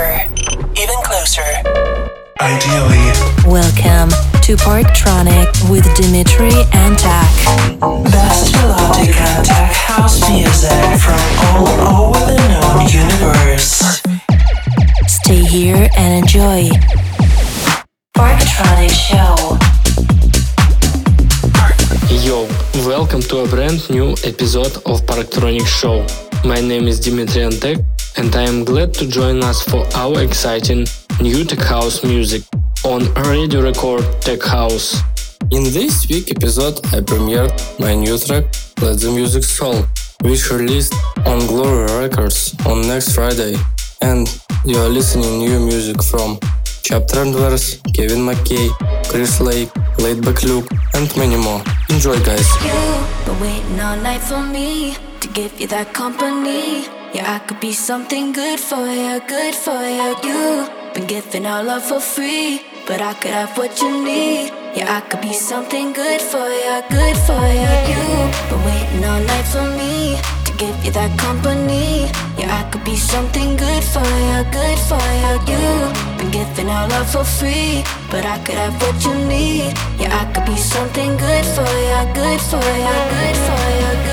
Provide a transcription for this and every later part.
closer, even closer. Ideally. Welcome to Parktronic with Dimitri Antek. Best melodic and tech house music from all over the known universe. Stay here and enjoy. Parktronic Show. Yo, welcome to a brand new episode of Parktronic Show. My name is Dimitri Antek and I am glad to join us for our exciting new tech house music on Radio Record Tech House. In this week episode, I premiered my new track, Let the Music Soul, which released on Glorie Records on next Friday. And you are listening new music from Chapter and Verse, Kevin McKay, Chris Lake, Laidback Luke, and many more. Enjoy, guys. You waiting all night for me to give you that company. Yeah, I could be something good for you, good for you. You been giving all love for free, but I could have what you need. Yeah, I could be something good for you, good for you. You been waiting all night for me to give you that company. Yeah, I could be something good for you, good for you. You been giving all love for free, but I could have what you need. Yeah, I could be something good for you, good for you, good for you, good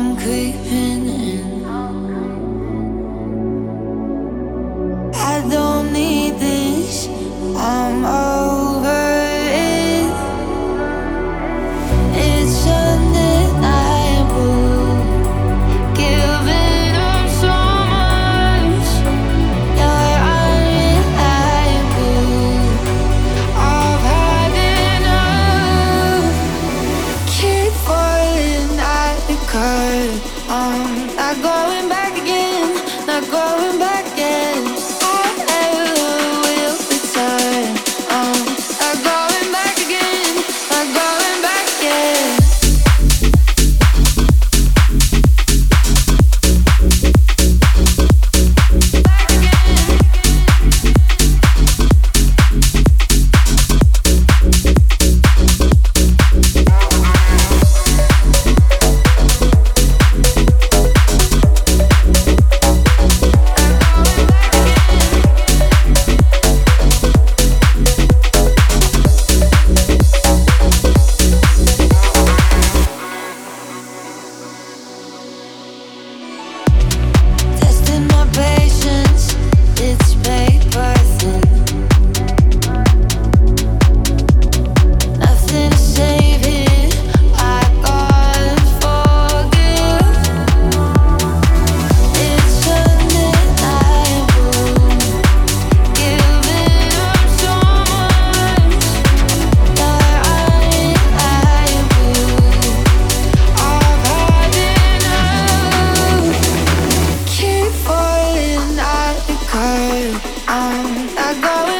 I'm creeping I, I go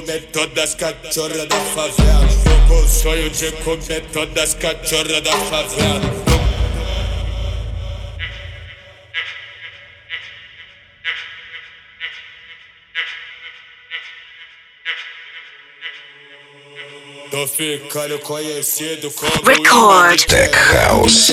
Comer todas as cachorras da favela. Tô com o sonho de comer todas as cachorras da favela. Tô ficando conhecido como Record. Tech House.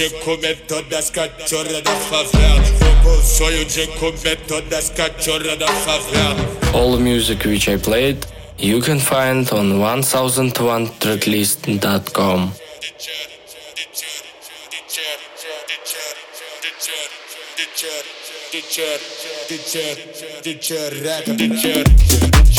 De comer todas as cachorras da favela. O sonho de comer todas as cachorras da favela. All the music which I played you can find on 1001tracklist.com. Levels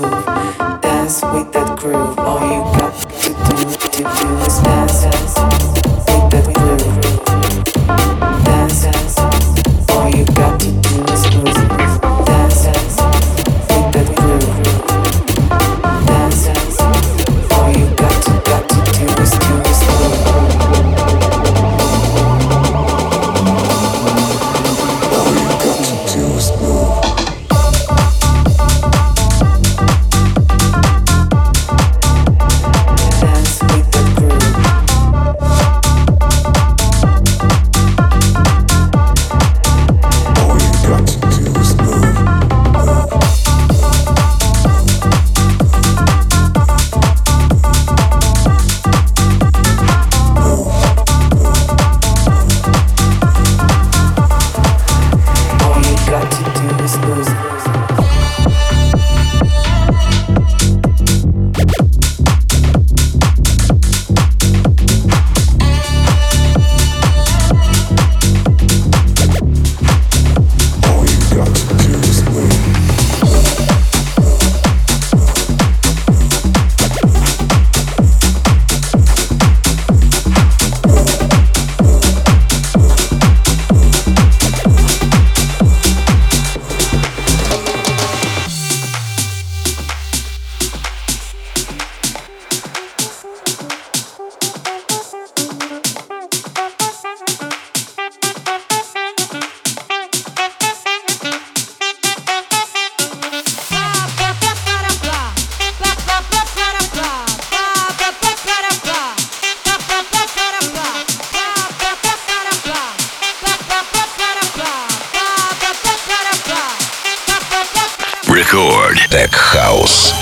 move. Dance with that groove. All you got to do, to do is dance. Рекорд. Тек Хаус.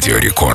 Радио Рекорд.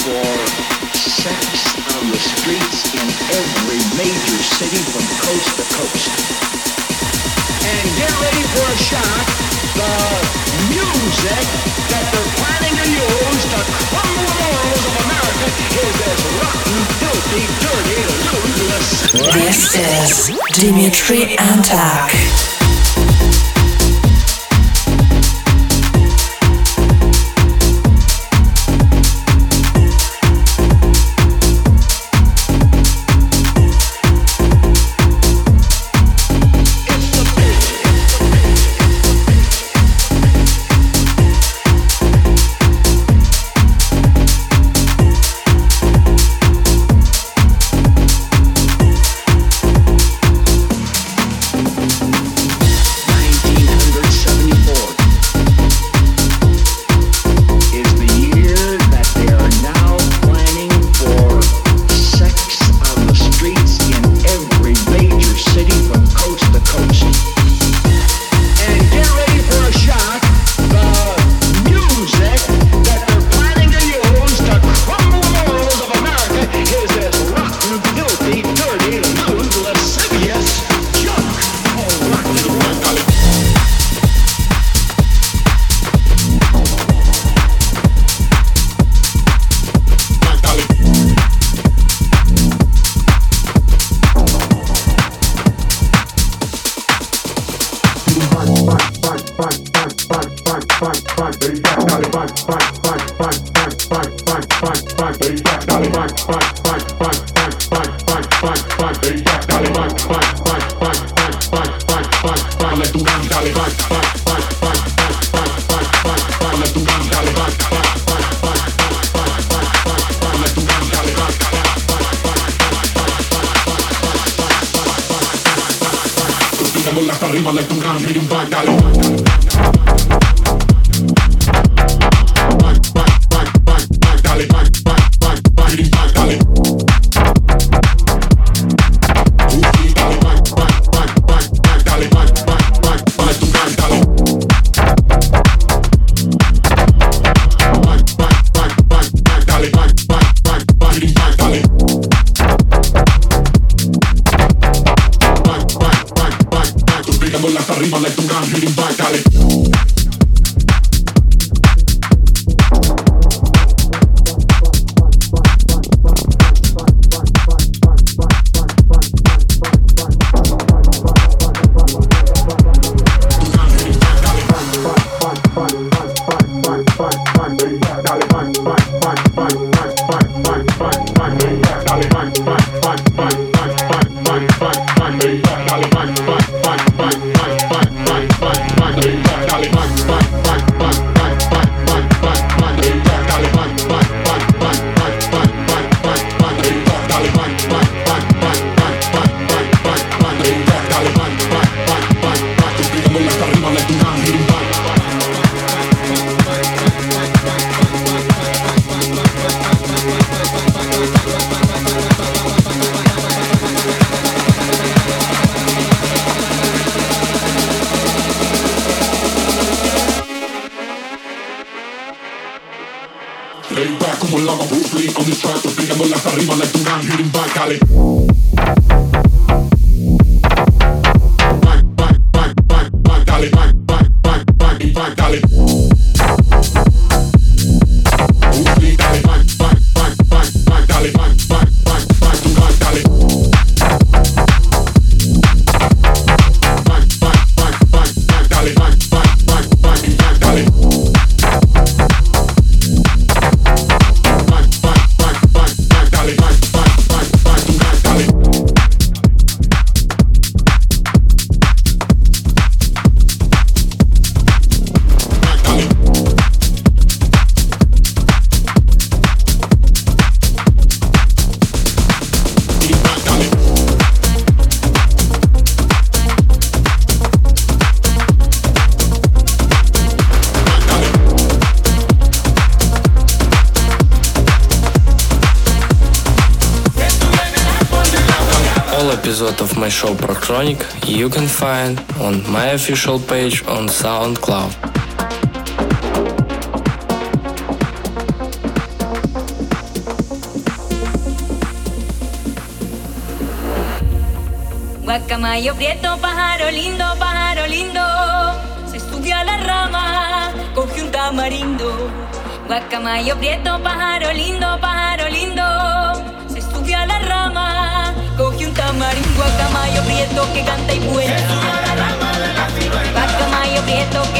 for sex on the streets in every major city from coast to coast. And get ready for a shock. The music that they're planning to use to crumble the morals of America is as rotten, filthy, dirty, ruthless. This is Dimitri Antek. arriba, le tungan, un back, dale. on this track, we're picking up arriba like Duran, hitting back, alley. show Proctronic you can find on my official page on SoundCloud. Guacamayo prieto, pájaro lindo, pájaro lindo. Se subió a la rama, cogió un tamarindo. Guacamayo prieto, pájaro lindo, pájaro lindo Camarín, guacamayo, prieto que canta y vuela. Bacamayo, prieto que